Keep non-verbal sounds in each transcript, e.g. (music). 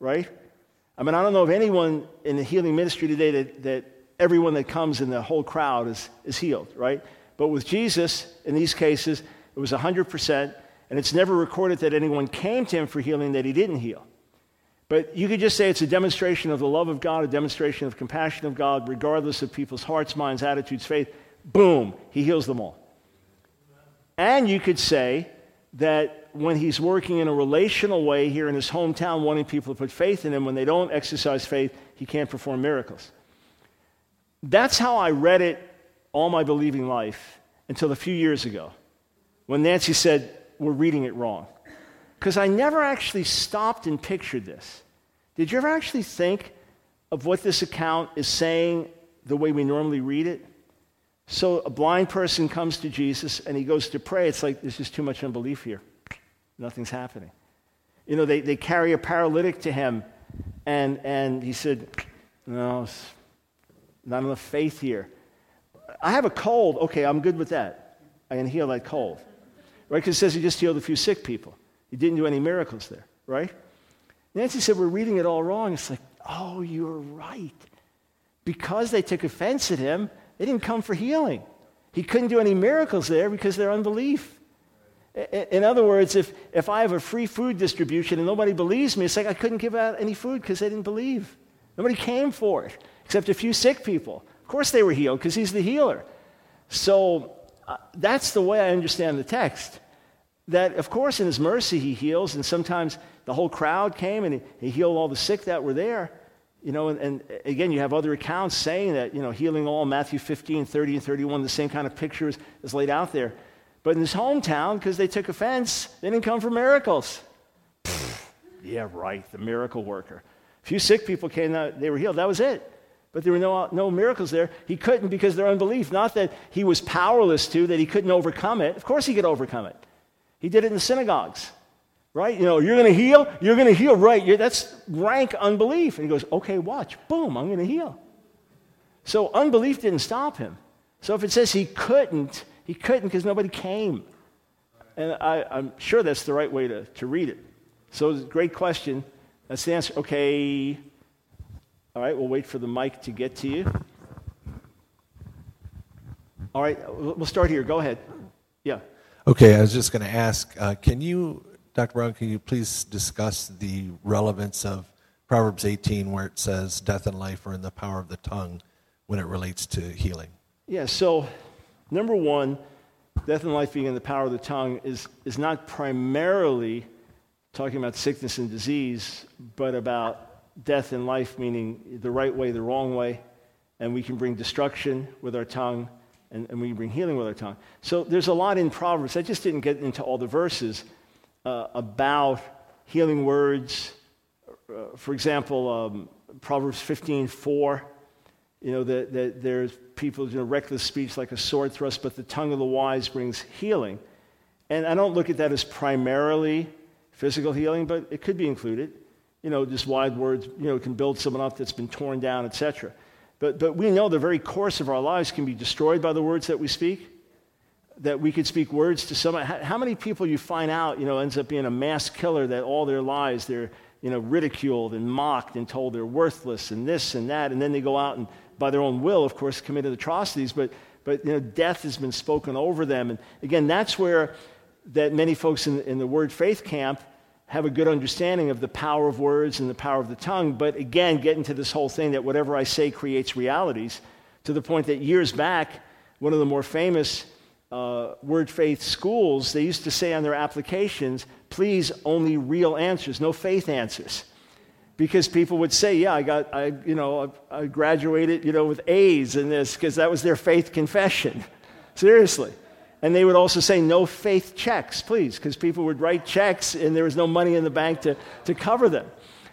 right? I mean, I don't know of anyone in the healing ministry today that, that everyone that comes in the whole crowd is, is healed, right? But with Jesus, in these cases, it was 100%, and it's never recorded that anyone came to him for healing that he didn't heal. But you could just say it's a demonstration of the love of God, a demonstration of compassion of God, regardless of people's hearts, minds, attitudes, faith. Boom, he heals them all. And you could say that when he's working in a relational way here in his hometown, wanting people to put faith in him, when they don't exercise faith, he can't perform miracles. That's how I read it all my believing life until a few years ago when Nancy said, We're reading it wrong. Because I never actually stopped and pictured this. Did you ever actually think of what this account is saying the way we normally read it? So a blind person comes to Jesus and he goes to pray. It's like there's just too much unbelief here. Nothing's happening. You know, they, they carry a paralytic to him, and, and he said, No, not enough faith here. I have a cold. Okay, I'm good with that. I can heal that cold. Right? Because it says he just healed a few sick people. He didn't do any miracles there, right? Nancy said, We're reading it all wrong. It's like, Oh, you're right. Because they took offense at him, they didn't come for healing. He couldn't do any miracles there because of their unbelief. In other words, if, if I have a free food distribution and nobody believes me, it's like I couldn't give out any food because they didn't believe. Nobody came for it, except a few sick people. Of course, they were healed because he's the healer. So uh, that's the way I understand the text. That, of course, in his mercy, he heals, and sometimes the whole crowd came and he, he healed all the sick that were there. You know, and, and, again, you have other accounts saying that, you know, healing all, Matthew 15, 30, and 31, the same kind of picture is, is laid out there. But in his hometown, because they took offense, they didn't come for miracles. yeah, right, the miracle worker. A few sick people came out, they were healed. That was it. But there were no, no miracles there. He couldn't because their unbelief. Not that he was powerless to, that he couldn't overcome it. Of course he could overcome it. He did it in the synagogues right? You know, you're going to heal, you're going to heal, right? You're, that's rank unbelief. And he goes, okay, watch, boom, I'm going to heal. So unbelief didn't stop him. So if it says he couldn't, he couldn't because nobody came. And I, am sure that's the right way to, to read it. So great question. That's the answer. Okay. All right, we'll wait for the mic to get to you. All right, we'll start here. Go ahead. Yeah. Okay, I was just going to ask uh, can you Dr. Brown, can you please discuss the relevance of Proverbs 18, where it says, Death and life are in the power of the tongue when it relates to healing? Yeah, so number one, death and life being in the power of the tongue is, is not primarily talking about sickness and disease, but about death and life, meaning the right way, the wrong way. And we can bring destruction with our tongue, and, and we can bring healing with our tongue. So there's a lot in Proverbs. I just didn't get into all the verses uh, about healing words. Uh, for example, um, Proverbs 15 4, you know, that, that there's people, you know, reckless speech like a sword thrust, but the tongue of the wise brings healing. And I don't look at that as primarily physical healing, but it could be included. You know, just wide words, you know, can build someone up that's been torn down, etc. But, but we know the very course of our lives can be destroyed by the words that we speak that we could speak words to someone. How many people you find out, you know, ends up being a mass killer that all their lives they're, you know, ridiculed and mocked and told they're worthless and this and that, and then they go out and, by their own will, of course, committed atrocities, but, but you know, death has been spoken over them. And again, that's where that many folks in, in the word faith camp have a good understanding of the power of words and the power of the tongue. But again, get into this whole thing that whatever I say creates realities to the point that years back, one of the more famous uh, Word Faith schools, they used to say on their applications, please only real answers, no faith answers. Because people would say, yeah, I got, I, you know, I graduated, you know, with A's in this, because that was their faith confession. Seriously. And they would also say, no faith checks, please, because people would write checks and there was no money in the bank to, to cover them.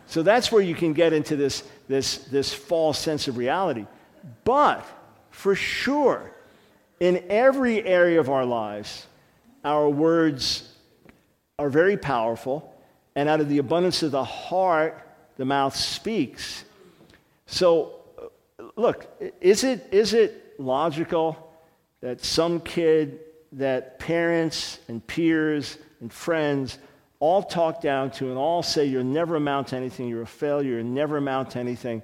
So that's where you can get into this, this, this false sense of reality. But for sure, in every area of our lives, our words are very powerful, and out of the abundance of the heart, the mouth speaks. So, look, is it, is it logical that some kid that parents and peers and friends all talk down to and all say you'll never amount to anything, you're a failure, you'll never amount to anything,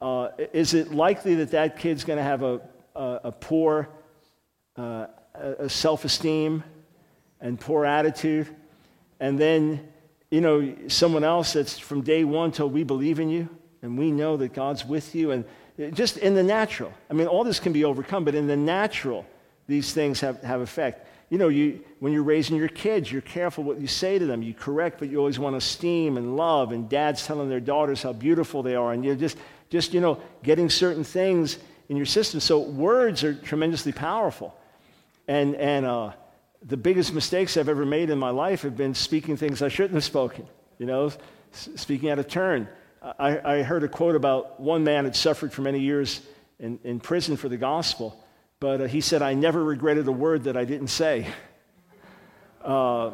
uh, is it likely that that kid's going to have a, a, a poor uh, a self-esteem and poor attitude? And then, you know, someone else that's from day one till we believe in you and we know that God's with you. And just in the natural, I mean, all this can be overcome, but in the natural, these things have, have effect. You know, you, when you're raising your kids, you're careful what you say to them. You correct, but you always want to esteem and love. And dads telling their daughters how beautiful they are. And you're just, just you know, getting certain things in your system. So words are tremendously powerful. And, and uh, the biggest mistakes I've ever made in my life have been speaking things I shouldn't have spoken, you know, speaking out of turn. I, I, heard a quote about one man had suffered for many years in, in prison for the gospel, but uh, he said, I never regretted a word that I didn't say. Uh,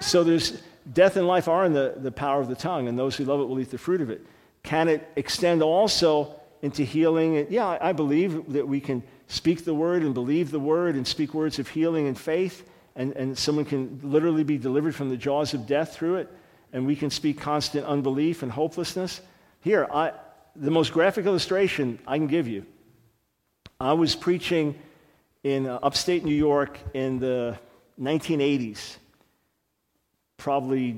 so there's death and life are in the, the power of the tongue, and those who love it will eat the fruit of it. Can it extend also into healing? Yeah, I believe that we can speak the word and believe the word and speak words of healing and faith, and, and someone can literally be delivered from the jaws of death through it, and we can speak constant unbelief and hopelessness. Here, I, the most graphic illustration I can give you. I was preaching in uh, upstate New York in the 1980s, probably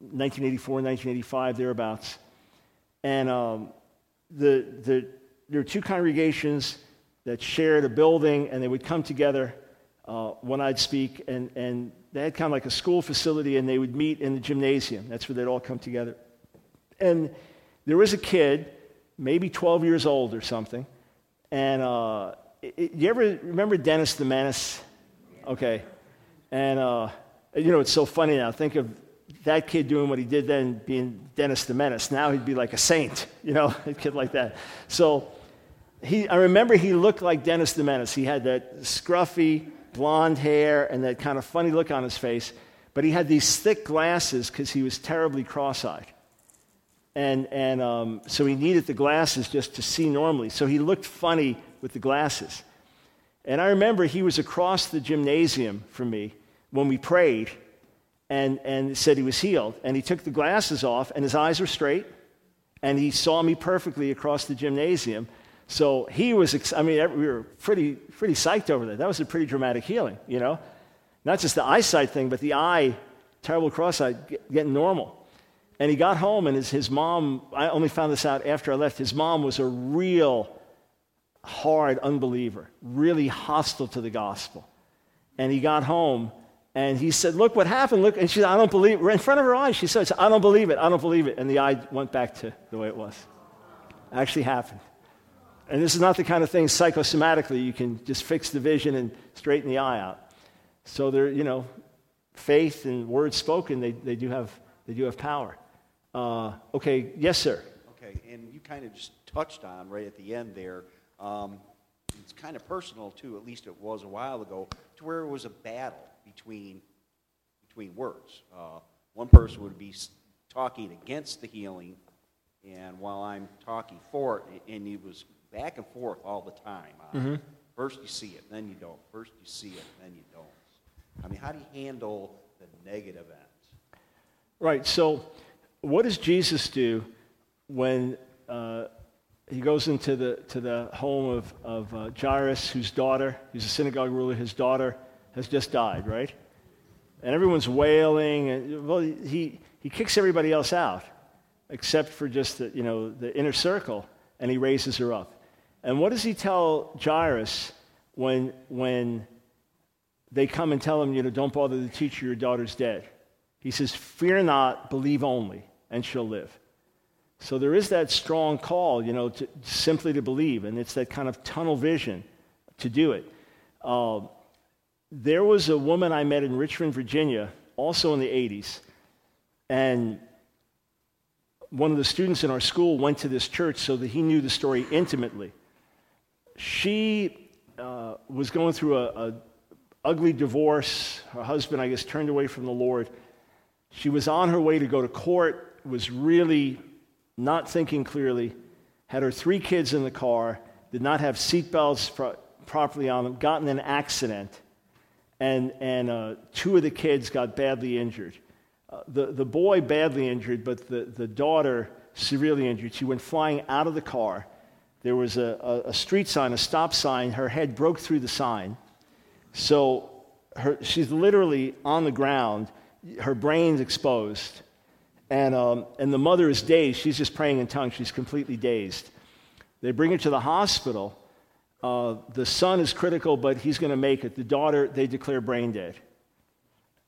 1984, 1985, thereabouts. And um, the, the, there were two congregations that shared a building, and they would come together uh, when I'd speak, and, and they had kind of like a school facility, and they would meet in the gymnasium. That's where they'd all come together. And there was a kid, maybe 12 years old or something, and uh, it, you ever remember Dennis the Menace? Okay. And, uh, you know, it's so funny now. Think of that kid doing what he did then, being Dennis the Menace. Now he'd be like a saint, (laughs) you know, a kid like that. So he, I remember he looked like Dennis the Menace. He had that scruffy blonde hair and that kind of funny look on his face, but he had these thick glasses because he was terribly cross eyed. And, and um, so he needed the glasses just to see normally. So he looked funny with the glasses. And I remember he was across the gymnasium from me when we prayed and, and said he was healed. And he took the glasses off, and his eyes were straight, and he saw me perfectly across the gymnasium. So he was, I mean, we were pretty, pretty psyched over that. That was a pretty dramatic healing, you know? Not just the eyesight thing, but the eye, terrible cross eye, getting normal. And he got home, and his, his mom, I only found this out after I left, his mom was a real hard unbeliever, really hostile to the gospel. And he got home, and he said, Look what happened. Look. And she said, I don't believe it. In front of her eyes, she said, I don't believe it. I don't believe it. And the eye went back to the way it was. Actually happened. And this is not the kind of thing psychosomatically you can just fix the vision and straighten the eye out. So there, you know, faith and words spoken, they, they, do, have, they do have power. Uh, okay, yes, sir. Okay, and you kind of just touched on right at the end there. Um, it's kind of personal too, at least it was a while ago, to where it was a battle between between words. Uh, one person would be talking against the healing, and while I'm talking for it, and he was back and forth all the time. Uh, mm-hmm. First you see it, then you don't. First you see it, then you don't. I mean, how do you handle the negative ends? Right. So, what does Jesus do when uh, he goes into the, to the home of, of uh, Jairus, whose daughter, who's a synagogue ruler, his daughter has just died, right? And everyone's wailing. And, well, he, he kicks everybody else out, except for just the, you know, the inner circle, and he raises her up. And what does he tell Jairus when, when they come and tell him, you know, don't bother the teacher, your daughter's dead? He says, Fear not, believe only, and she'll live. So there is that strong call, you know, to, simply to believe, and it's that kind of tunnel vision to do it. Uh, there was a woman I met in Richmond, Virginia, also in the 80s, and one of the students in our school went to this church so that he knew the story intimately she uh, was going through a, a ugly divorce. Her husband, I guess, turned away from the Lord. She was on her way to go to court, was really not thinking clearly, had her three kids in the car, did not have seatbelts pro- properly on them, got in an accident, and, and uh, two of the kids got badly injured. Uh, the, the boy badly injured, but the, the daughter severely injured. She went flying out of the car. There was a, a, a street sign, a stop sign. Her head broke through the sign. So her, she's literally on the ground. Her brain's exposed. And, um, and the mother is dazed. She's just praying in tongues. She's completely dazed. They bring her to the hospital. Uh, the son is critical, but he's going to make it. The daughter, they declare brain dead.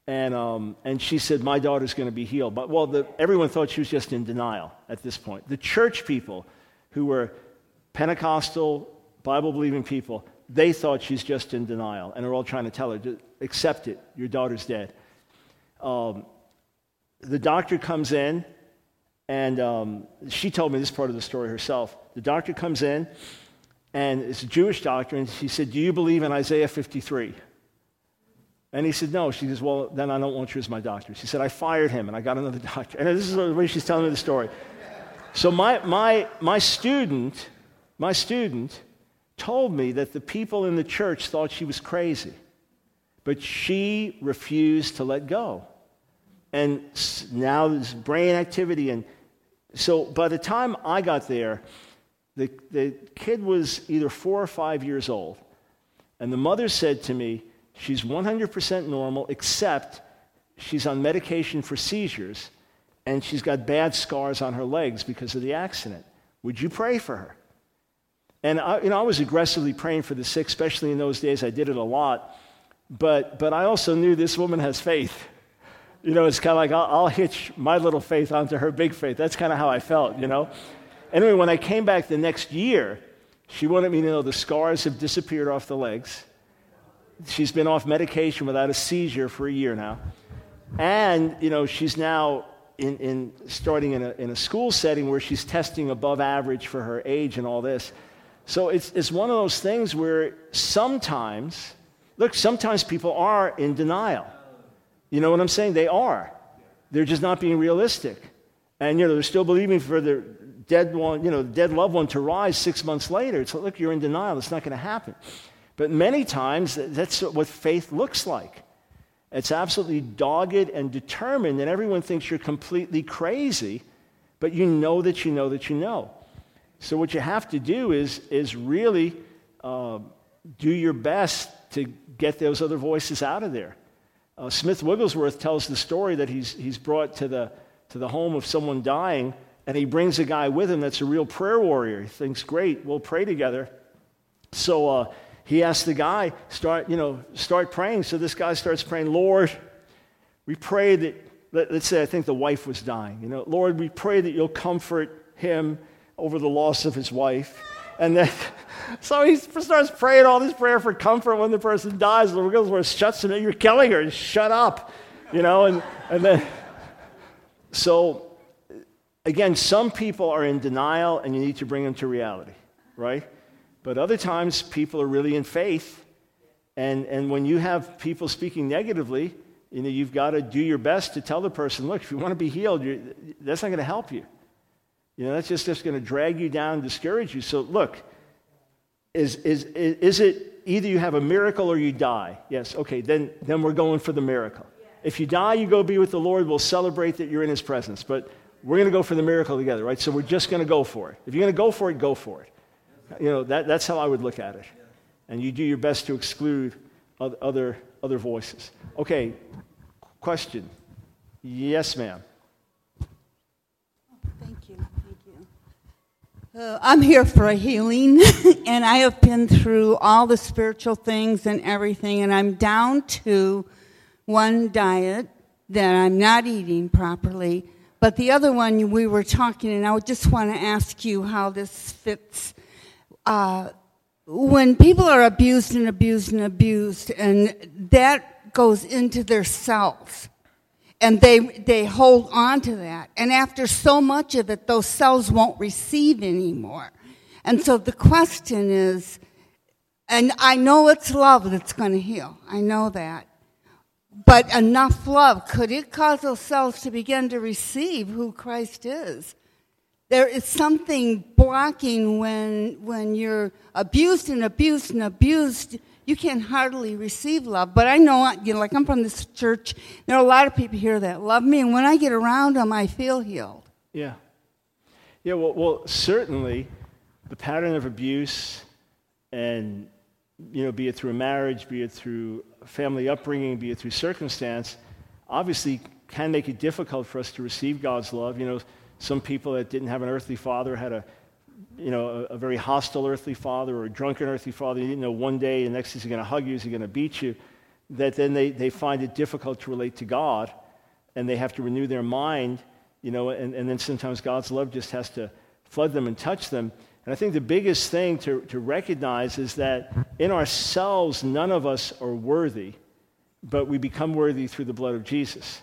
And, um, and she said, My daughter's going to be healed. But, well, the, everyone thought she was just in denial at this point. The church people, who were Pentecostal, Bible believing people, they thought she's just in denial. And they're all trying to tell her, Accept it, your daughter's dead. Um, the doctor comes in, and um, she told me this part of the story herself. The doctor comes in, and it's a Jewish doctor, and she said, Do you believe in Isaiah 53? And he said, No. She says, Well, then I don't want you as my doctor. She said, I fired him and I got another (laughs) doctor. And this is the way she's telling me the story. So my, my, my student, my student told me that the people in the church thought she was crazy, but she refused to let go. And now there's brain activity. And so by the time I got there, the, the kid was either four or five years old. And the mother said to me, She's 100% normal, except she's on medication for seizures and she's got bad scars on her legs because of the accident. Would you pray for her? And I, you know, I was aggressively praying for the sick, especially in those days. I did it a lot. But, but I also knew this woman has faith. You know, it's kind of like I'll, I'll hitch my little faith onto her big faith. That's kind of how I felt, you know. Anyway, when I came back the next year, she wanted me to know the scars have disappeared off the legs she's been off medication without a seizure for a year now. And, you know, she's now in, in starting in a, in a school setting where she's testing above average for her age and all this. So it's, it's one of those things where sometimes, look, sometimes people are in denial. You know what I'm saying? They are. They're just not being realistic. And, you know, they're still believing for their dead one, you know, the dead loved one to rise six months later. It's like, look, you're in denial. It's not going to happen. But many times, that's what faith looks like. It's absolutely dogged and determined, and everyone thinks you're completely crazy, but you know that you know that you know. So, what you have to do is, is really uh, do your best to get those other voices out of there. Uh, Smith Wigglesworth tells the story that he's, he's brought to the, to the home of someone dying, and he brings a guy with him that's a real prayer warrior. He thinks, great, we'll pray together. So, uh, he asked the guy, start, you know, start praying. So this guy starts praying, Lord, we pray that, let, us say, I think the wife was dying. You know, Lord, we pray that you'll comfort him over the loss of his wife. And then, (laughs) so he starts praying all this prayer for comfort when the person dies. The Lord shuts him, you're killing her, shut up. You know, and, and then, so again, some people are in denial and you need to bring them to reality, right? But other times, people are really in faith. And, and when you have people speaking negatively, you know, you've got to do your best to tell the person, look, if you want to be healed, that's not going to help you. You know, that's just, just going to drag you down and discourage you. So, look, is, is, is, it either you have a miracle or you die? Yes, okay, then, then we're going for the miracle. If you die, you go be with the Lord. We'll celebrate that you're in His presence. But we're going to go for the miracle together, right? So we're just going to go for it. If you're going to go for it, go for it. You know, that, that's how I would look at it. And you do your best to exclude other, other voices. Okay, question. Yes, ma'am. Thank you. Thank you. Uh, I'm here for a healing, (laughs) and I have been through all the spiritual things and everything, and I'm down to one diet that I'm not eating properly. But the other one, we were talking, and I just want to ask you how this fits uh, when people are abused and abused and abused, and that goes into their cells, and they they hold on to that, and after so much of it, those cells won't receive anymore. And so the question is, and I know it's love that's going to heal. I know that. But enough love, could it cause those cells to begin to receive who Christ is? there is something blocking when when you're abused and abused and abused you can hardly receive love. But I know, you know, like I'm from this church, there are a lot of people here that love me, and when I get around them, I feel healed. Yeah. Yeah, well, well certainly the pattern of abuse and, you know, be it through marriage, be it through family upbringing, be it through circumstance, obviously can make it difficult for us to receive God's love. You know, some people that didn't have an earthly father had a you know, a, a, very hostile earthly father or a drunken earthly father, you didn't know one day the next he's going to hug you, is he going to beat you, that then they, they find it difficult to relate to God and they have to renew their mind, you know, and, and then sometimes God's love just has to flood them and touch them. And I think the biggest thing to, to recognize is that in ourselves, none of us are worthy, but we become worthy through the blood of Jesus.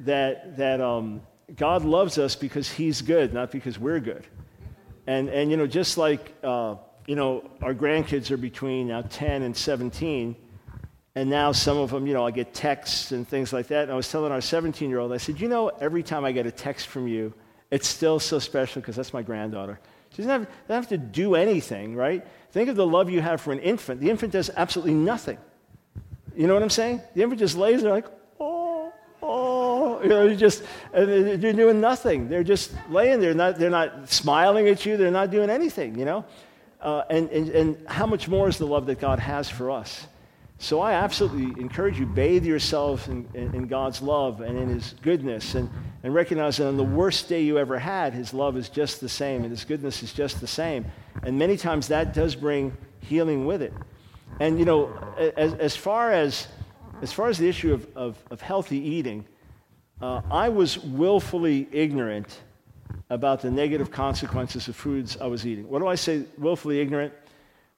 That, that um, God loves us because he's good, not because we're good. And, and you know, just like, uh, you know, our grandkids are between now 10 and 17, and now some of them, you know, I get texts and things like that. And I was telling our 17 year old, I said, you know, every time I get a text from you, it's still so special because that's my granddaughter. She doesn't have, doesn't have to do anything, right? Think of the love you have for an infant. The infant does absolutely nothing. You know what I'm saying? The infant just lays there like, (laughs) you know, you just, they're doing nothing. They're just laying there. Not, they're not smiling at you. They're not doing anything, you know? Uh, and, and, and how much more is the love that God has for us? So I absolutely encourage you, bathe yourself in, in, in, God's love and in His goodness, and, and recognize that on the worst day you ever had, His love is just the same, and His goodness is just the same. And many times that does bring healing with it. And, you know, as, as far as as far as the issue of, of, of healthy eating, uh, I was willfully ignorant about the negative consequences of foods I was eating. What do I say, willfully ignorant?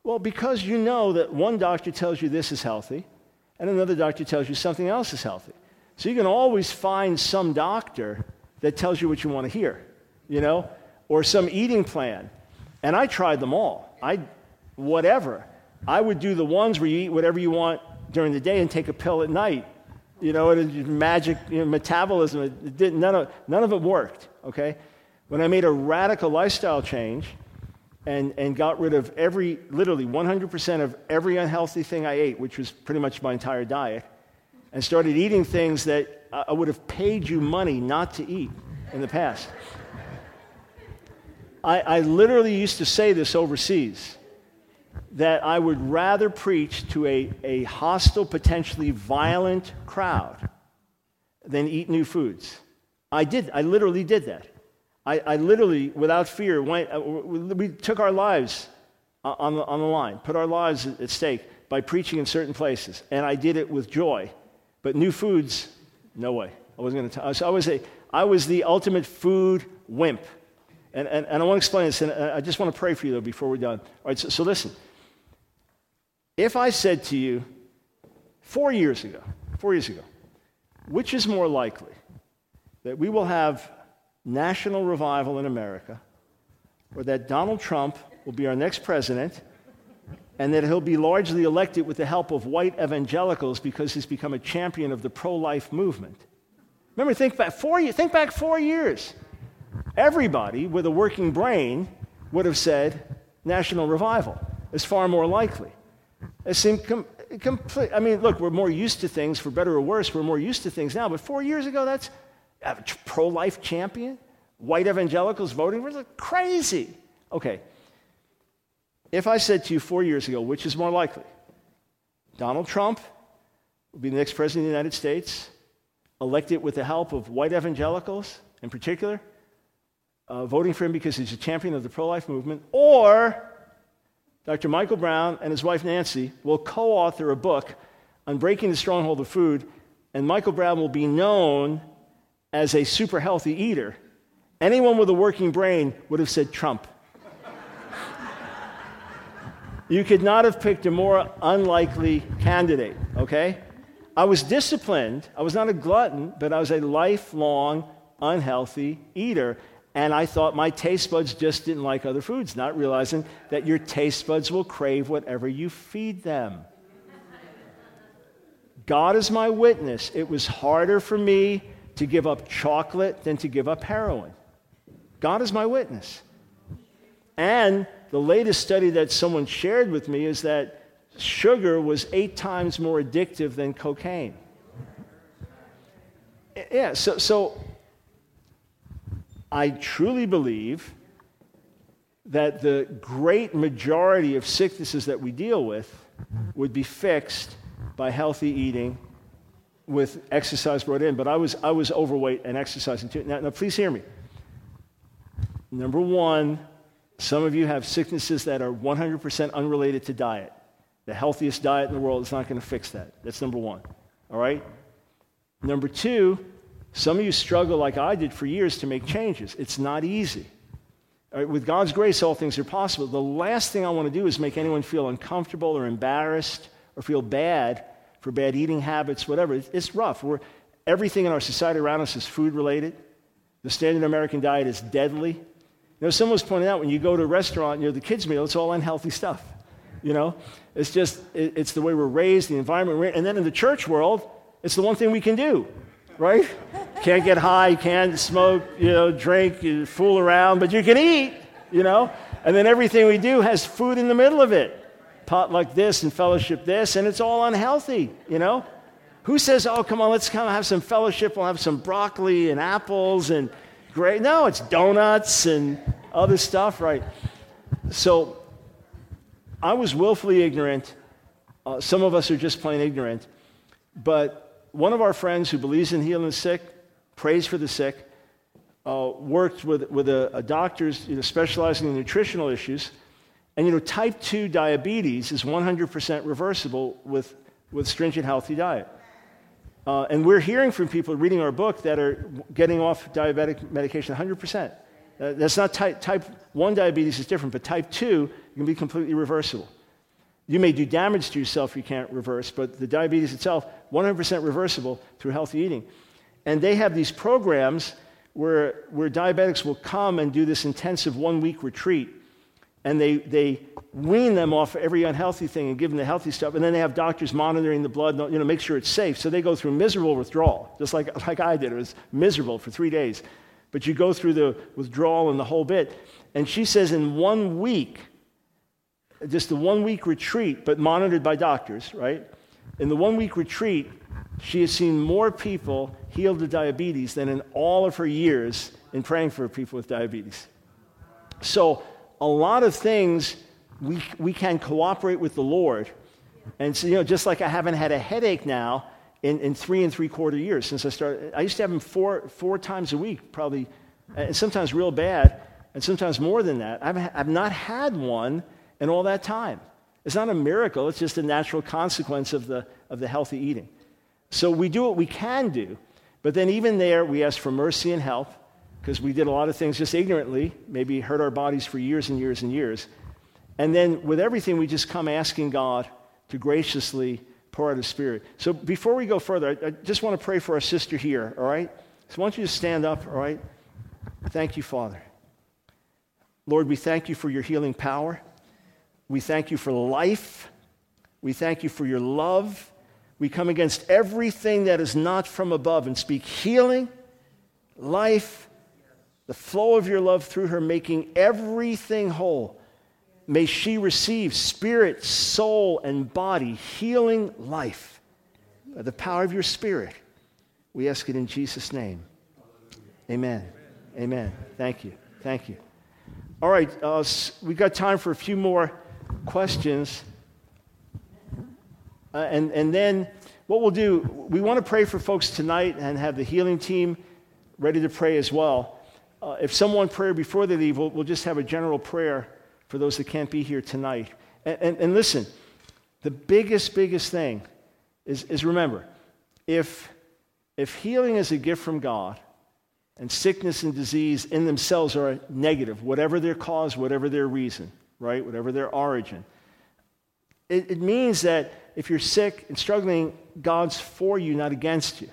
Well, because you know that one doctor tells you this is healthy, and another doctor tells you something else is healthy. So you can always find some doctor that tells you what you want to hear, you know, or some eating plan. And I tried them all. I, whatever. I would do the ones where you eat whatever you want during the day and take a pill at night. You know, and magic you know, metabolism, it did, none, of, none of it worked, okay? When I made a radical lifestyle change and, and got rid of every, literally 100% of every unhealthy thing I ate, which was pretty much my entire diet, and started eating things that I would have paid you money not to eat in the past. I, I literally used to say this overseas that I would rather preach to a, a hostile, potentially violent crowd than eat new foods. I did. I literally did that. I, I literally, without fear, went, uh, we took our lives on the, on the line, put our lives at stake by preaching in certain places. And I did it with joy. But new foods, no way. I wasn't going to. So I was, a, I was the ultimate food wimp. And, and, and I want to explain this, and uh, I just want to pray for you, though, before we're done. All right, so, so listen. If I said to you four years ago, four years ago, which is more likely that we will have national revival in America, or that Donald Trump will be our next president, and that he'll be largely elected with the help of white evangelicals because he's become a champion of the pro life movement? Remember, think back four, think back four years. Everybody with a working brain would have said national revival is far more likely. It seemed com- complete. I mean, look, we're more used to things, for better or worse, we're more used to things now. But four years ago, that's uh, a pro life champion, white evangelicals voting for crazy. Okay. If I said to you four years ago, which is more likely? Donald Trump will be the next president of the United States, elected with the help of white evangelicals in particular, uh, voting for him because he's a champion of the pro life movement, or Dr. Michael Brown and his wife Nancy will co author a book on breaking the stronghold of food, and Michael Brown will be known as a super healthy eater. Anyone with a working brain would have said Trump. you could not have picked a more unlikely candidate, okay? I was disciplined. I was not a glutton, but I was a lifelong unhealthy eater. And I thought my taste buds just didn't like other foods, not realizing that your taste buds will crave whatever you feed them. God is my witness. It was harder for me to give up chocolate than to give up heroin. God is my witness. And the latest study that someone shared with me is that sugar was eight times more addictive than cocaine. Yeah, so, so I truly believe that the great majority of sicknesses that we deal with would be fixed by healthy eating with exercise brought in. But I was, I was overweight and exercising too. Now, now, please hear me. Number one, some of you have sicknesses that are 100% unrelated to diet. The healthiest diet in the world is not going to fix that. That's number one. All right? Number two, some of you struggle like I did for years to make changes. It's not easy. Right, with God's grace, all things are possible. The last thing I want to do is make anyone feel uncomfortable or embarrassed or feel bad for bad eating habits, whatever. It's rough. We're, everything in our society around us is food related. The standard American diet is deadly. You know, someone was pointing out when you go to a restaurant, you know, the kids' meal, it's all unhealthy stuff. You know, it's just, it, it's the way we're raised, the environment. And then in the church world, it's the one thing we can do right? Can't get high, can't smoke, you know, drink, you fool around, but you can eat, you know? And then everything we do has food in the middle of it. Pot like this and fellowship this, and it's all unhealthy, you know? Who says, oh, come on, let's come have some fellowship, we'll have some broccoli and apples and great? No, it's donuts and other stuff, right? So I was willfully ignorant. Uh, some of us are just plain ignorant. But one of our friends who believes in healing the sick, prays for the sick, uh, worked with, with a, a doctor you know, specializing in nutritional issues. And you know, type 2 diabetes is 100% reversible with, with stringent, healthy diet. Uh, and we're hearing from people reading our book that are getting off diabetic medication 100%. Uh, that's not type, type 1 diabetes is different, but type 2 can be completely reversible. You may do damage to yourself you can't reverse, but the diabetes itself, 100% reversible through healthy eating. And they have these programs where, where diabetics will come and do this intensive one week retreat. And they, they wean them off every unhealthy thing and give them the healthy stuff. And then they have doctors monitoring the blood, you know, make sure it's safe. So they go through miserable withdrawal, just like, like I did. It was miserable for three days. But you go through the withdrawal and the whole bit. And she says in one week, just a one week retreat, but monitored by doctors, right? In the one week retreat, she has seen more people healed of diabetes than in all of her years in praying for people with diabetes. So, a lot of things we, we can cooperate with the Lord. And so, you know, just like I haven't had a headache now in, in three and three quarter years since I started. I used to have them four, four times a week, probably, and sometimes real bad, and sometimes more than that. I've, I've not had one and all that time. It's not a miracle, it's just a natural consequence of the, of the healthy eating. So we do what we can do, but then even there, we ask for mercy and help because we did a lot of things just ignorantly, maybe hurt our bodies for years and years and years. And then with everything, we just come asking God to graciously pour out His Spirit. So before we go further, I, I just want to pray for our sister here, all right? So why don't you just stand up, all right? Thank you, Father. Lord, we thank you for your healing power. We thank you for life. We thank you for your love. We come against everything that is not from above and speak healing, life, the flow of your love through her, making everything whole. May she receive spirit, soul, and body, healing life by the power of your spirit. We ask it in Jesus' name. Amen. Amen. Thank you. Thank you. All right, uh, we've got time for a few more questions. Uh, and, and then what we'll do, we want to pray for folks tonight and have the healing team ready to pray as well. Uh, if someone pray before they leave, we'll, we'll, just have a general prayer for those that can't be here tonight. And, and, and listen, the biggest, biggest thing is, is remember, if, if healing is a gift from God, and sickness and disease in themselves are negative, whatever their cause, whatever their reason, right? Whatever their origin. It, it means that if you're sick and struggling, God's for you, not against you.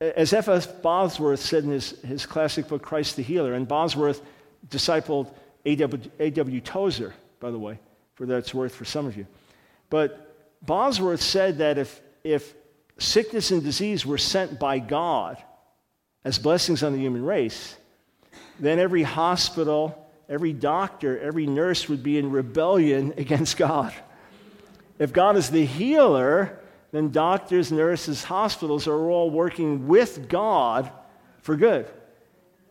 As F.F. Bosworth said in his, his classic book, Christ the Healer, and Bosworth discipled A.W. A.W. Tozer, by the way, for that's worth for some of you. But Bosworth said that if, if sickness and disease were sent by God as blessings on the human race, then every hospital, every doctor, every nurse would be in rebellion (laughs) against God. If God is the healer, then doctors, nurses, hospitals are all working with God for good.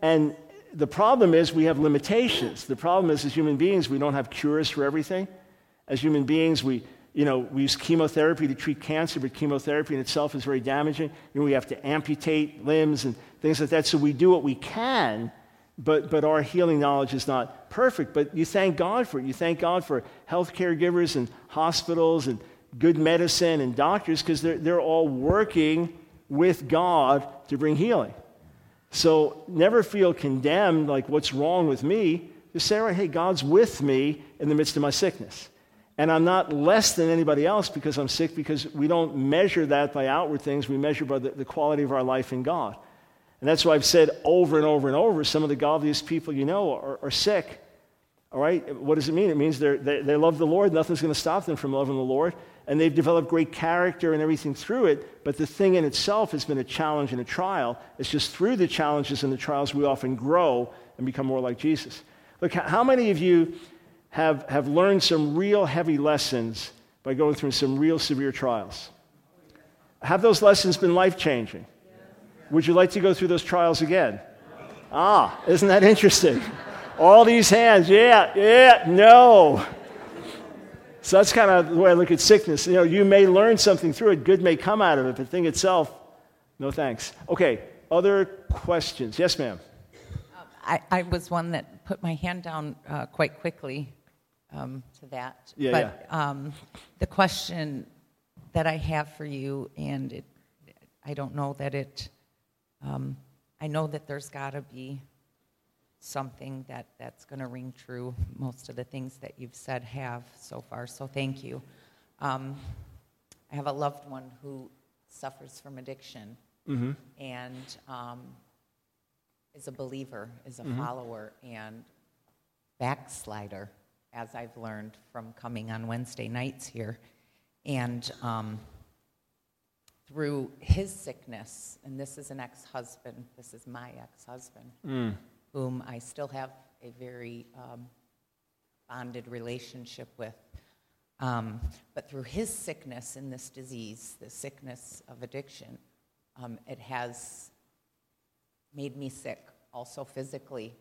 And the problem is we have limitations. The problem is, as human beings, we don't have cures for everything. As human beings, we, you know, we use chemotherapy to treat cancer, but chemotherapy in itself is very damaging. You know, we have to amputate limbs and things like that. So we do what we can, but, but our healing knowledge is not perfect. But you thank God for it. You thank God for health care givers and hospitals and good medicine and doctors because they're, they're all working with God to bring healing. So never feel condemned like what's wrong with me. Just say, right, hey, God's with me in the midst of my sickness. And I'm not less than anybody else because I'm sick, because we don't measure that by outward things. We measure by the, the quality of our life in God. And that's why I've said over and over and over some of the godliest people you know are, are sick. All right? What does it mean? It means they, they love the Lord. Nothing's going to stop them from loving the Lord and they've developed great character and everything through it, but the thing in itself has been a challenge and a trial. It's just through the challenges and the trials we often grow and become more like Jesus. Look, how many of you have, have learned some real heavy lessons by going through some real severe trials? Have those lessons been life changing? Would you like to go through those trials again? Ah, isn't that interesting? All these hands, yeah, yeah, no. So that's kind of the way I look at sickness. You know, you may learn something through it, good may come out of it, but the thing itself, no thanks. Okay, other questions? Yes, ma'am. Um, I, I, was one that put my hand down uh, quite quickly um, to that. Yeah, but yeah. Um, the question that I have for you, and it, I don't know that it, um, I know that there's got to be something that, that's going to ring true. Most of the things that you've said have so far, so thank you. Um, I have a loved one who suffers from addiction mm-hmm. and um, is a believer, is a mm-hmm. follower, and backslider, as I've learned from coming on Wednesday nights here. And um, through his sickness, and this is an ex husband, this is my ex husband. Mm whom I still have a very um, bonded relationship with. Um, but through his sickness in this disease, the sickness of addiction, um, it has made me sick, also physically.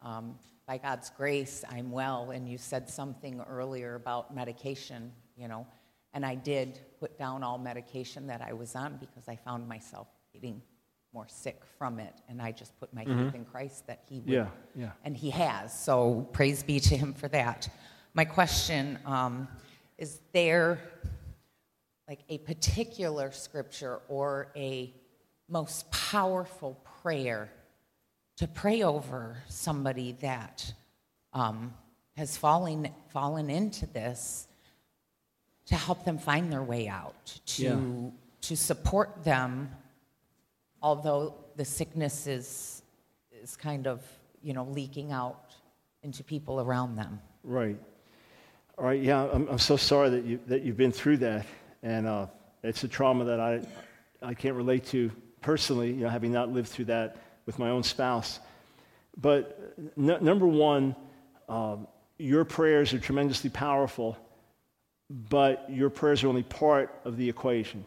Um, by God's grace, I'm well. And you said something earlier about medication, you know, and I did put down all medication that I was on because I found myself getting more sick from it. And I just put my mm-hmm. faith in Christ that He would. Yeah, yeah. And He has. So praise be to Him for that. My question um, is there like a particular scripture or a most powerful prayer to pray over somebody that um, has fallen, fallen into this to help them find their way out, to, yeah. to support them although the sickness is, is kind of, you know, leaking out into people around them. Right. All right, yeah, I'm, I'm so sorry that, you, that you've been through that. And uh, it's a trauma that I, I can't relate to personally, you know, having not lived through that with my own spouse. But n- number one, um, your prayers are tremendously powerful, but your prayers are only part of the equation.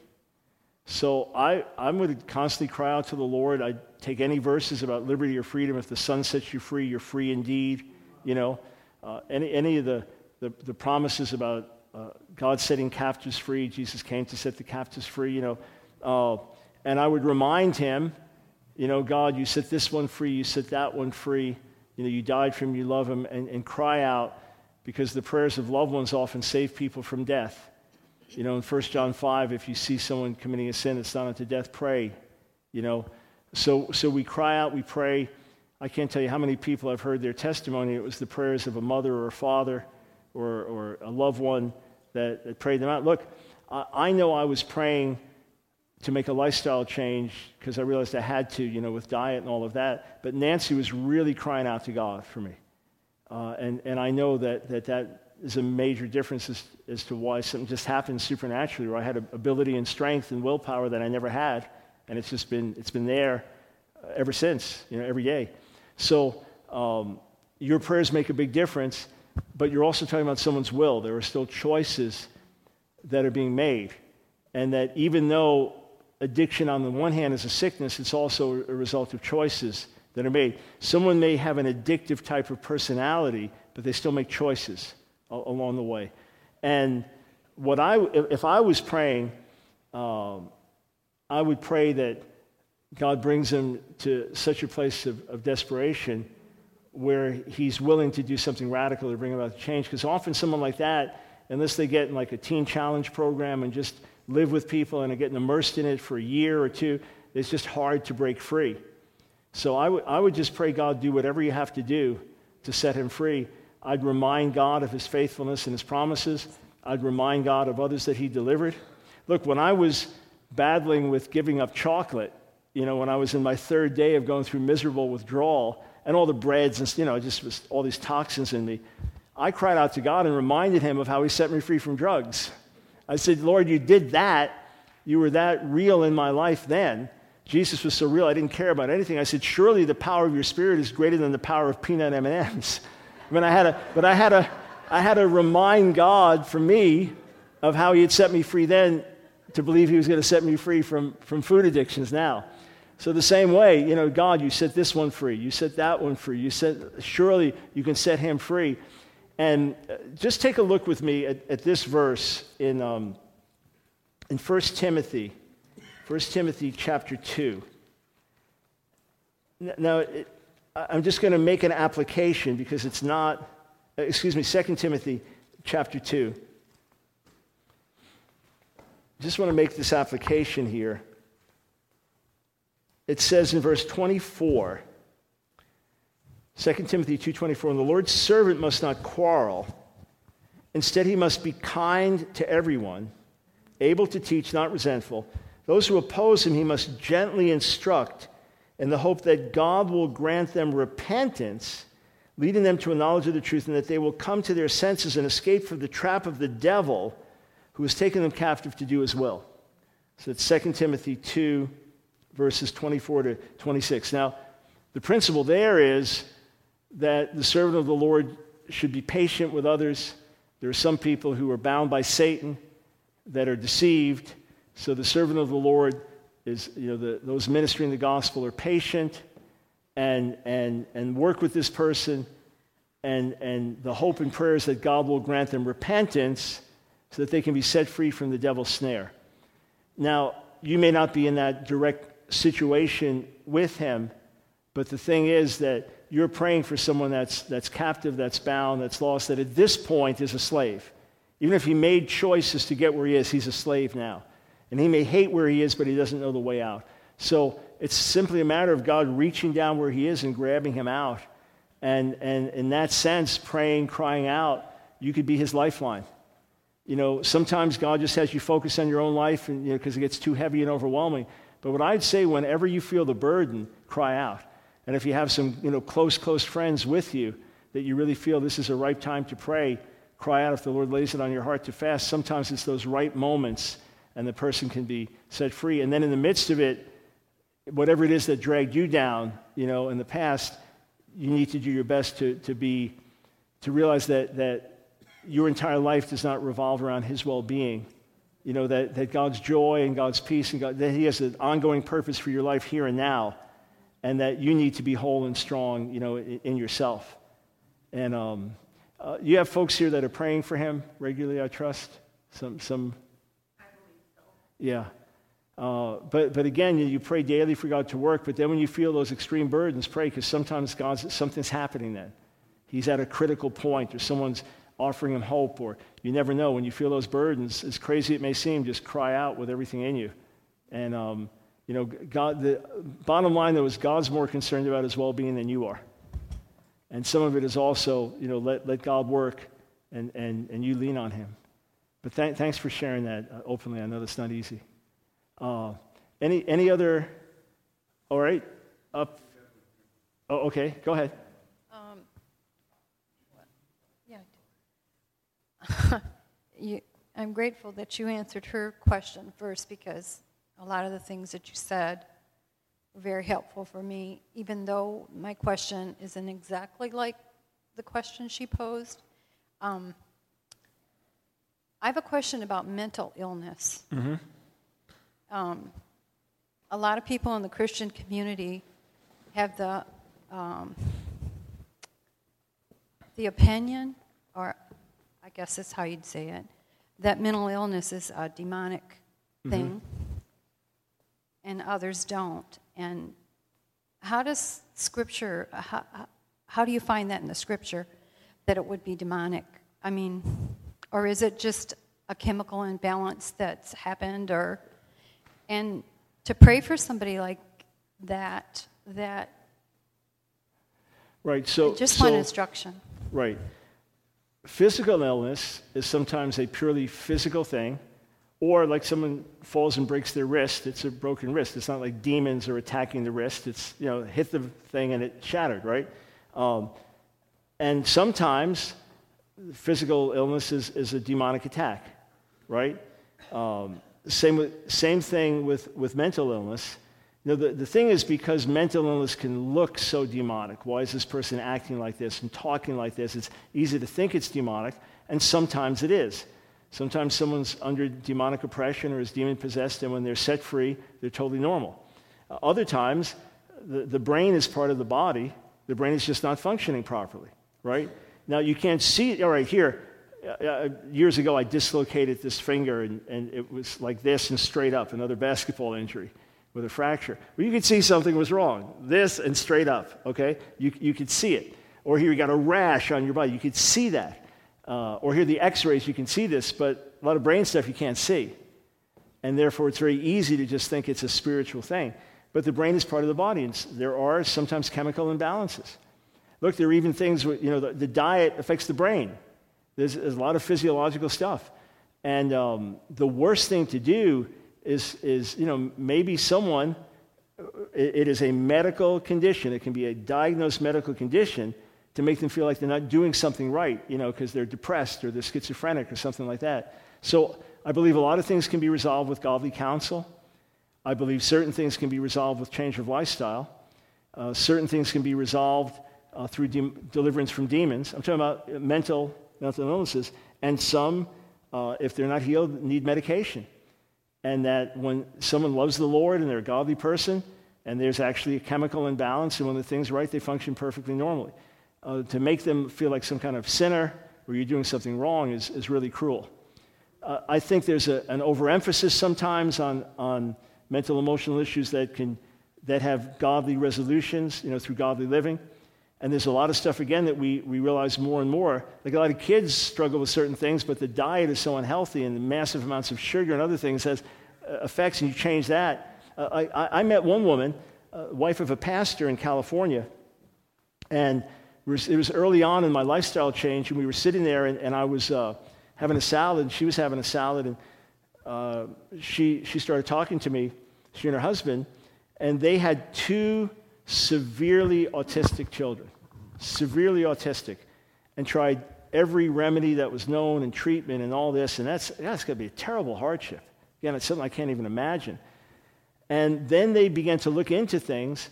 So I, I'm going to constantly cry out to the Lord. I take any verses about liberty or freedom. If the Son sets you free, you're free indeed. You know, uh, any, any of the, the, the promises about uh, God setting captives free, Jesus came to set the captives free, you know. Uh, and I would remind him, you know, God, you set this one free, you set that one free. You know, you died for him, you love him, and, and cry out because the prayers of loved ones often save people from death. You know, in 1 John 5, if you see someone committing a sin that's not unto death, pray. You know, so, so we cry out, we pray. I can't tell you how many people I've heard their testimony. It was the prayers of a mother or a father or, or a loved one that, that prayed them out. Look, I, I know I was praying to make a lifestyle change because I realized I had to, you know, with diet and all of that. But Nancy was really crying out to God for me. Uh, and, and I know that, that that is a major difference as, as to why something just happened supernaturally, where I had ability and strength and willpower that I never had, and it's just been, it's been there uh, ever since, you know, every day. So um, your prayers make a big difference, but you're also talking about someone's will. There are still choices that are being made. And that even though addiction, on the one hand, is a sickness, it's also a result of choices that are made. Someone may have an addictive type of personality, but they still make choices along the way. And what I, if I was praying, um, I would pray that God brings him to such a place of, of desperation where he's willing to do something radical to bring about change. Because often someone like that, unless they get in like a teen challenge program and just live with people and are getting immersed in it for a year or two, it's just hard to break free. So I, w- I would just pray God do whatever you have to do to set him free. I'd remind God of his faithfulness and his promises. I'd remind God of others that he delivered. Look, when I was battling with giving up chocolate, you know, when I was in my third day of going through miserable withdrawal and all the breads and, you know, just all these toxins in me, I cried out to God and reminded him of how he set me free from drugs. I said, Lord, you did that. You were that real in my life then. Jesus was so real, I didn't care about anything. I said, surely the power of your spirit is greater than the power of peanut M&Ms. (laughs) I mean, I had a, but I had, a, I had to remind God for me of how he had set me free then to believe he was going to set me free from, from food addictions now. So, the same way, you know, God, you set this one free, you set that one free, you set, surely you can set him free. And uh, just take a look with me at, at this verse in, um, in 1 Timothy, 1 Timothy chapter 2. Now, I'm just going to make an application because it's not, uh, excuse me, 2 Timothy chapter 2. Just want to make this application here it says in verse 24 2 timothy 2.24 and the lord's servant must not quarrel instead he must be kind to everyone able to teach not resentful those who oppose him he must gently instruct in the hope that god will grant them repentance leading them to a knowledge of the truth and that they will come to their senses and escape from the trap of the devil who has taken them captive to do his will so it's 2 timothy 2 verses 24 to 26. Now, the principle there is that the servant of the Lord should be patient with others. There are some people who are bound by Satan that are deceived. So the servant of the Lord is, you know, the, those ministering the gospel are patient and, and, and work with this person. And, and the hope and prayers that God will grant them repentance so that they can be set free from the devil's snare. Now, you may not be in that direct situation with him. But the thing is that you're praying for someone that's, that's captive, that's bound, that's lost, that at this point is a slave. Even if he made choices to get where he is, he's a slave now. And he may hate where he is, but he doesn't know the way out. So it's simply a matter of God reaching down where he is and grabbing him out. And, and in that sense, praying, crying out, you could be his lifeline. You know, sometimes God just has you focus on your own life and, you know, because it gets too heavy and overwhelming. But what I'd say, whenever you feel the burden, cry out. And if you have some you know, close, close friends with you that you really feel this is a right time to pray, cry out if the Lord lays it on your heart to fast. Sometimes it's those right moments and the person can be set free. And then in the midst of it, whatever it is that dragged you down, you know, in the past, you need to do your best to, to be, to realize that, that your entire life does not revolve around his well-being you know, that, that God's joy and God's peace and God, that He has an ongoing purpose for your life here and now, and that you need to be whole and strong, you know, in, in yourself. And um, uh, you have folks here that are praying for him regularly, I trust. Some, some. Yeah. Uh, but, but again, you, you pray daily for God to work, but then when you feel those extreme burdens, pray because sometimes God's, something's happening then. He's at a critical point, or someone's offering him hope, or you never know. When you feel those burdens, as crazy it may seem, just cry out with everything in you. And, um, you know, God, the bottom line, though, is God's more concerned about his well being than you are. And some of it is also, you know, let, let God work and, and, and you lean on him. But th- thanks for sharing that uh, openly. I know that's not easy. Uh, any, any other? All right. Up. Oh, okay. Go ahead. (laughs) you, I'm grateful that you answered her question first because a lot of the things that you said were very helpful for me, even though my question isn't exactly like the question she posed. Um, I have a question about mental illness. Mm-hmm. Um, a lot of people in the Christian community have the um, the opinion, or I guess that's how you'd say it, that mental illness is a demonic Mm-hmm. thing, and others don't. And how does Scripture? How, how do you find that in the Scripture that it would be demonic? I mean, or is it just a chemical imbalance that's happened, or and to pray for somebody like that that Right. So just so, want instruction. Right. Physical illness is sometimes a purely physical thing, or like someone falls and breaks their wrist, it's a broken wrist. It's not like demons are attacking the wrist. It's, you know, hit the thing and it shattered, right? Um, and sometimes physical illness is, is a demonic attack, right? Um, same, same thing with, with mental illness. You know, the, the thing is because mental illness can look so demonic. Why is this person acting like this and talking like this? It's easy to think it's demonic, and sometimes it is. Sometimes someone's under demonic oppression or is demon possessed, and when they're set free, they're totally normal. Uh, other times, the, the brain is part of the body, the brain is just not functioning properly, right? Now, you can't see, it. all right, here, uh, uh, years ago, I dislocated this finger, and, and it was like this and straight up, another basketball injury with a fracture. Well, you could see something was wrong. This and straight up, okay? You, you could see it. Or here you got a rash on your body. You could see that. Uh, or here the x rays, you can see this, but a lot of brain stuff you can't see. And therefore, it's very easy to just think it's a spiritual thing. But the brain is part of the body, and there are sometimes chemical imbalances. Look, there are even things, you know, the, the diet affects the brain. There's, there's, a lot of physiological stuff. And um, the worst thing to do is, is you know, maybe someone, it, it is a medical condition, it can be a diagnosed medical condition to make them feel like they're not doing something right, you know, because they're depressed or they're schizophrenic or something like that. So I believe a lot of things can be resolved with godly counsel. I believe certain things can be resolved with change of lifestyle. Uh, certain things can be resolved uh, through de- deliverance from demons. I'm talking about mental, mental illnesses. And some, uh, if they're not healed, need medication. And that when someone loves the Lord and they're a godly person, and there's actually a chemical imbalance, and when the thing's right, they function perfectly normally. Uh, to make them feel like some kind of sinner or you're doing something wrong is, is really cruel. Uh, I think there's a, an overemphasis sometimes on, on mental emotional issues that, can, that have godly resolutions, you know, through godly living. And there's a lot of stuff, again, that we, we realize more and more. Like a lot of kids struggle with certain things, but the diet is so unhealthy and the massive amounts of sugar and other things has uh, effects, and you change that. Uh, I, I, met one woman, uh, wife of a pastor in California, and it was early on in my lifestyle change, and we were sitting there, and, and I was uh, having a salad, she was having a salad, and uh, she, she started talking to me, she and her husband, and they had two severely autistic children, severely autistic, and tried every remedy that was known and treatment and all this, and that's, that's going to be a terrible hardship. Again, it's something I can't even imagine. And then they began to look into things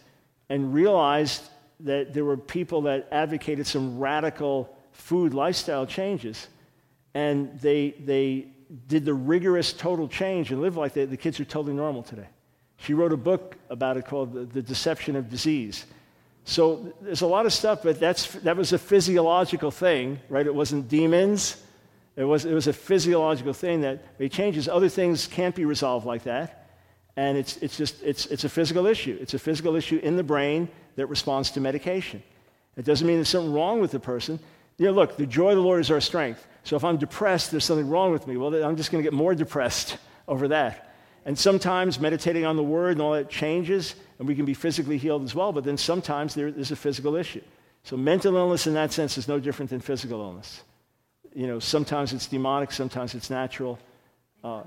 and realized that there were people that advocated some radical food lifestyle changes. And they, they did the rigorous total change and lived like that. The kids are totally normal today. She wrote a book about it called The, Deception of Disease. So there's a lot of stuff, but that's, that was a physiological thing, right? It wasn't demons. It was, it was a physiological thing that made changes. Other things can't be resolved like that. And it's, it's just, it's, it's a physical issue. It's a physical issue in the brain that responds to medication. It doesn't mean there's something wrong with the person. You know, look, the joy of the Lord is our strength. So if I'm depressed, there's something wrong with me. Well, I'm just going to get more depressed (laughs) over that. And sometimes meditating on the word and all that changes, and we can be physically healed as well, but then sometimes there is a physical issue. So mental illness in that sense is no different than physical illness. You know, sometimes it's demonic, sometimes it's natural. Uh,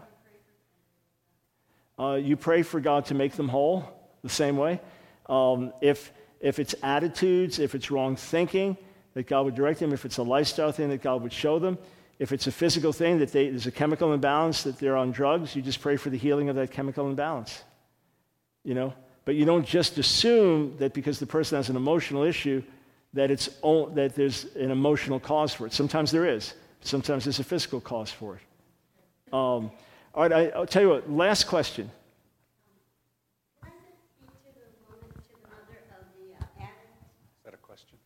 uh, you pray for God to make them whole the same way. Um, if, if it's attitudes, if it's wrong thinking, that God would direct them. If it's a lifestyle thing, that God would show them. If it's a physical thing, that they, there's a chemical imbalance, that they're on drugs, you just pray for the healing of that chemical imbalance. You know? But you don't just assume that because the person has an emotional issue, that, it's, that there's an emotional cause for it. Sometimes there is. Sometimes there's a physical cause for it. Um, all right, I, I'll tell you what, last question. Is that a question?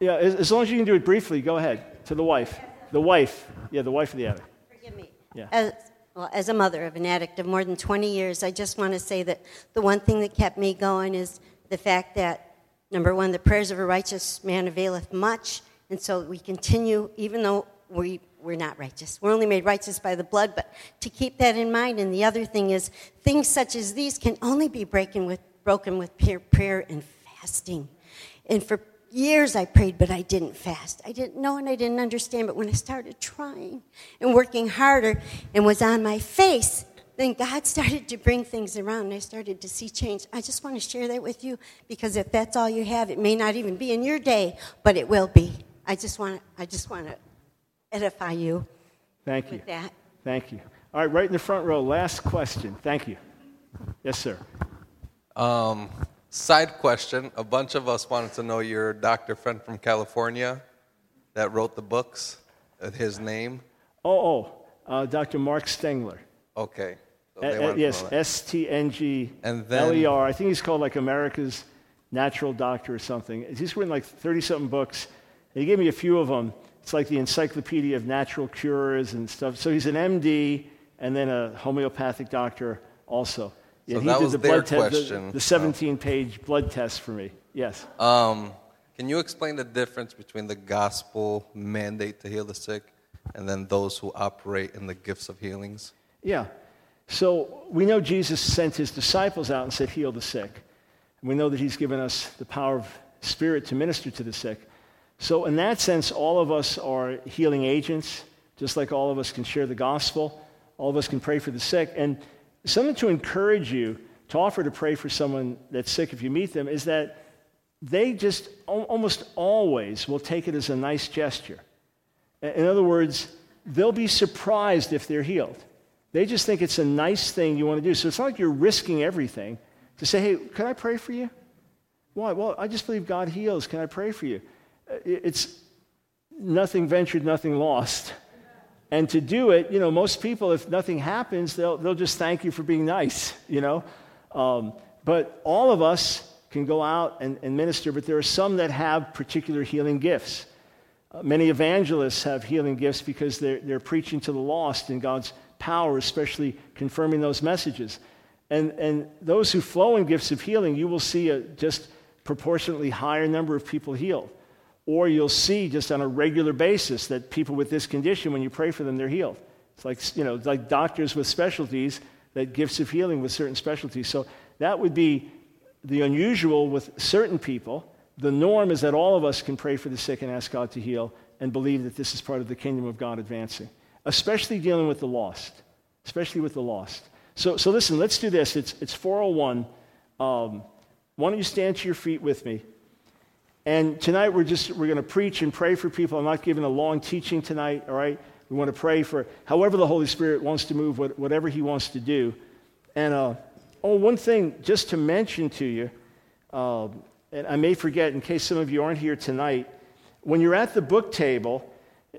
Yeah, as, as long as you can do it briefly, go ahead. To the wife. The wife. Yeah, the wife of the addict. Forgive me. Yeah. As, well, as a mother of an addict of more than 20 years, I just want to say that the one thing that kept me going is the fact that, number one, the prayers of a righteous man availeth much, and so we continue, even though we, we're not righteous. We're only made righteous by the blood, but to keep that in mind. And the other thing is, things such as these can only be breaking with, broken with prayer, prayer and fasting. And for years I prayed, but I didn't fast. I didn't know and I didn't understand. But when I started trying and working harder and was on my face, then God (laughs) started to bring things around and I started to see change. I just want to share that with you because if that's all you have, it may not even be in your day, but it will be. I just want to, I just want to edify you Thank you. with that. Thank you. All right, right in the front row, last question. Thank you. Yes, sir. Um, side question: A bunch of us wanted to know your doctor friend from California that wrote the books. uh, His name. Oh, oh, uh, Dr. Mark Stengler. Okay. So they uh, wanted yes. S T N G L E R. I think he's called like America's Natural Doctor or something. He's written like 30 something books. He gave me a few of them. It's like the Encyclopedia of Natural Cures and stuff. So he's an MD and then a homeopathic doctor also. So he that did was the their blood test, the- question. the 17 page blood test for me. Yes. Um, can you explain the difference between the gospel mandate to heal the sick and then those who operate in the gifts of healings? Yeah. So we know Jesus sent his disciples out and said, Heal the sick. And we know that he's given us the power of spirit to minister to the sick. So, in that sense, all of us are healing agents, just like all of us can share the gospel. All of us can pray for the sick. And something to encourage you to offer to pray for someone that's sick if you meet them is that they just almost always will take it as a nice gesture. In other words, they'll be surprised if they're healed. They just think it's a nice thing you want to do. So it's not like you're risking everything to say, hey, can I pray for you? Why? Well, I just believe God heals. Can I pray for you? Uh, It's nothing ventured, nothing lost. And to do it, you know, most people, if nothing happens, they'll, they'll just thank you for being nice, (laughs) you know. Um, but all of us can go out and, and minister, but there are some that have particular healing gifts. Uh, many evangelists have healing gifts because they're, they're preaching to the lost in God's power, especially confirming those messages. And, and those who flow in gifts of healing, you will see a just proportionately higher number of people healed. Or you'll see just on a regular basis that people with this condition, when you pray for them, they're healed. It's like, you know, like doctors with specialties, that gifts of healing with certain specialties. So that would be the unusual with certain people. The norm is that all of us can pray for the sick and ask God to heal and believe that this is part of the kingdom of God advancing, especially dealing with the lost, especially with the lost. So, so listen, let's do this. It's, it's 401. Um, why don't you stand to your feet with me? And tonight we're just we're going to preach and pray for people. I'm not giving a long teaching tonight, all right? We want to pray for however the Holy Spirit wants to move, whatever He wants to do. And uh, oh, one thing just to mention to you, uh, and I may forget in case some of you aren't here tonight, when you're at the book table,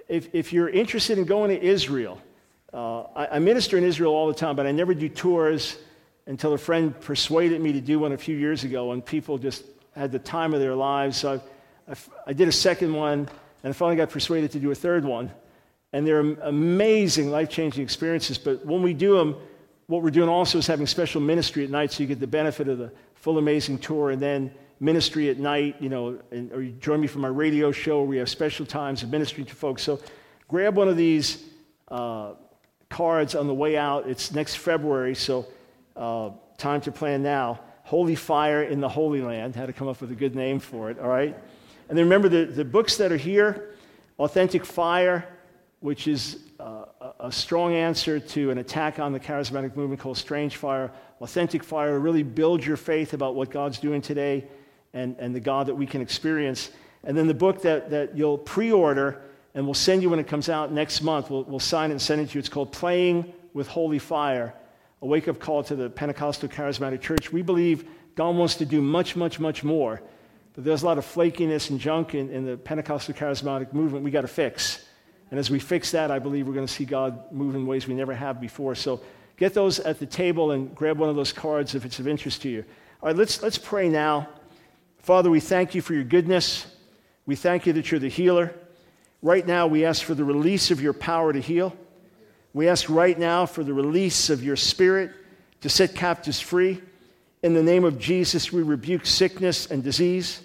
if, if you're interested in going to Israel, uh, I, I minister in Israel all the time, but I never do tours until a friend persuaded me to do one a few years ago, and people just had the time of their lives. So I, I I did a second one, and I finally got persuaded to do a third one. And they're amazing, life changing experiences. But when we do them, what we're doing also is having special ministry at night so you get the benefit of the full amazing tour and then ministry at night, you know, and, or you join me for my radio show where we have special times of ministering to folks. So grab one of these uh, cards on the way out. It's next February, so uh, time to plan now. Holy Fire in the Holy Land. Had to come up with a good name for it, all right? And then remember the, the books that are here Authentic Fire, which is uh, a- strong answer to an attack on the charismatic movement called Strange Fire. Authentic Fire really build your faith about what God's doing today and, and the God that we can experience. And then the book that, that you'll pre order and we'll send you when it comes out next month, we'll, we'll sign it and send it to you. It's called Playing with Holy Fire a wake up call to the Pentecostal Charismatic Church. We believe God wants to do much, much, much more. But there's a lot of flakiness and junk in, in the Pentecostal Charismatic movement we got to fix. And as we fix that, I believe we're going to see God move in ways we never have before. So get those at the table and grab one of those cards if it's of interest to you. All right, let's, let's pray now. Father, we thank you for your goodness. We thank you that you're the healer. Right now, we ask for the release of your power to heal. We ask right now for the release of your spirit to set captives free. In the name of Jesus, we rebuke sickness and disease.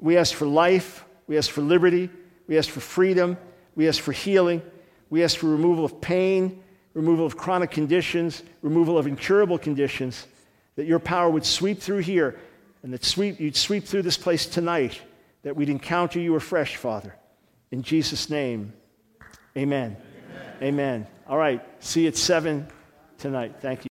We ask for life. We ask for liberty. We ask for freedom. We ask for healing. We ask for removal of pain, removal of chronic conditions, removal of incurable conditions, that your power would sweep through here and that sweep, you'd sweep through this place tonight, that we'd encounter you afresh, Father. In Jesus' name, amen. Amen. amen. All right. See you at 7 tonight. Thank you.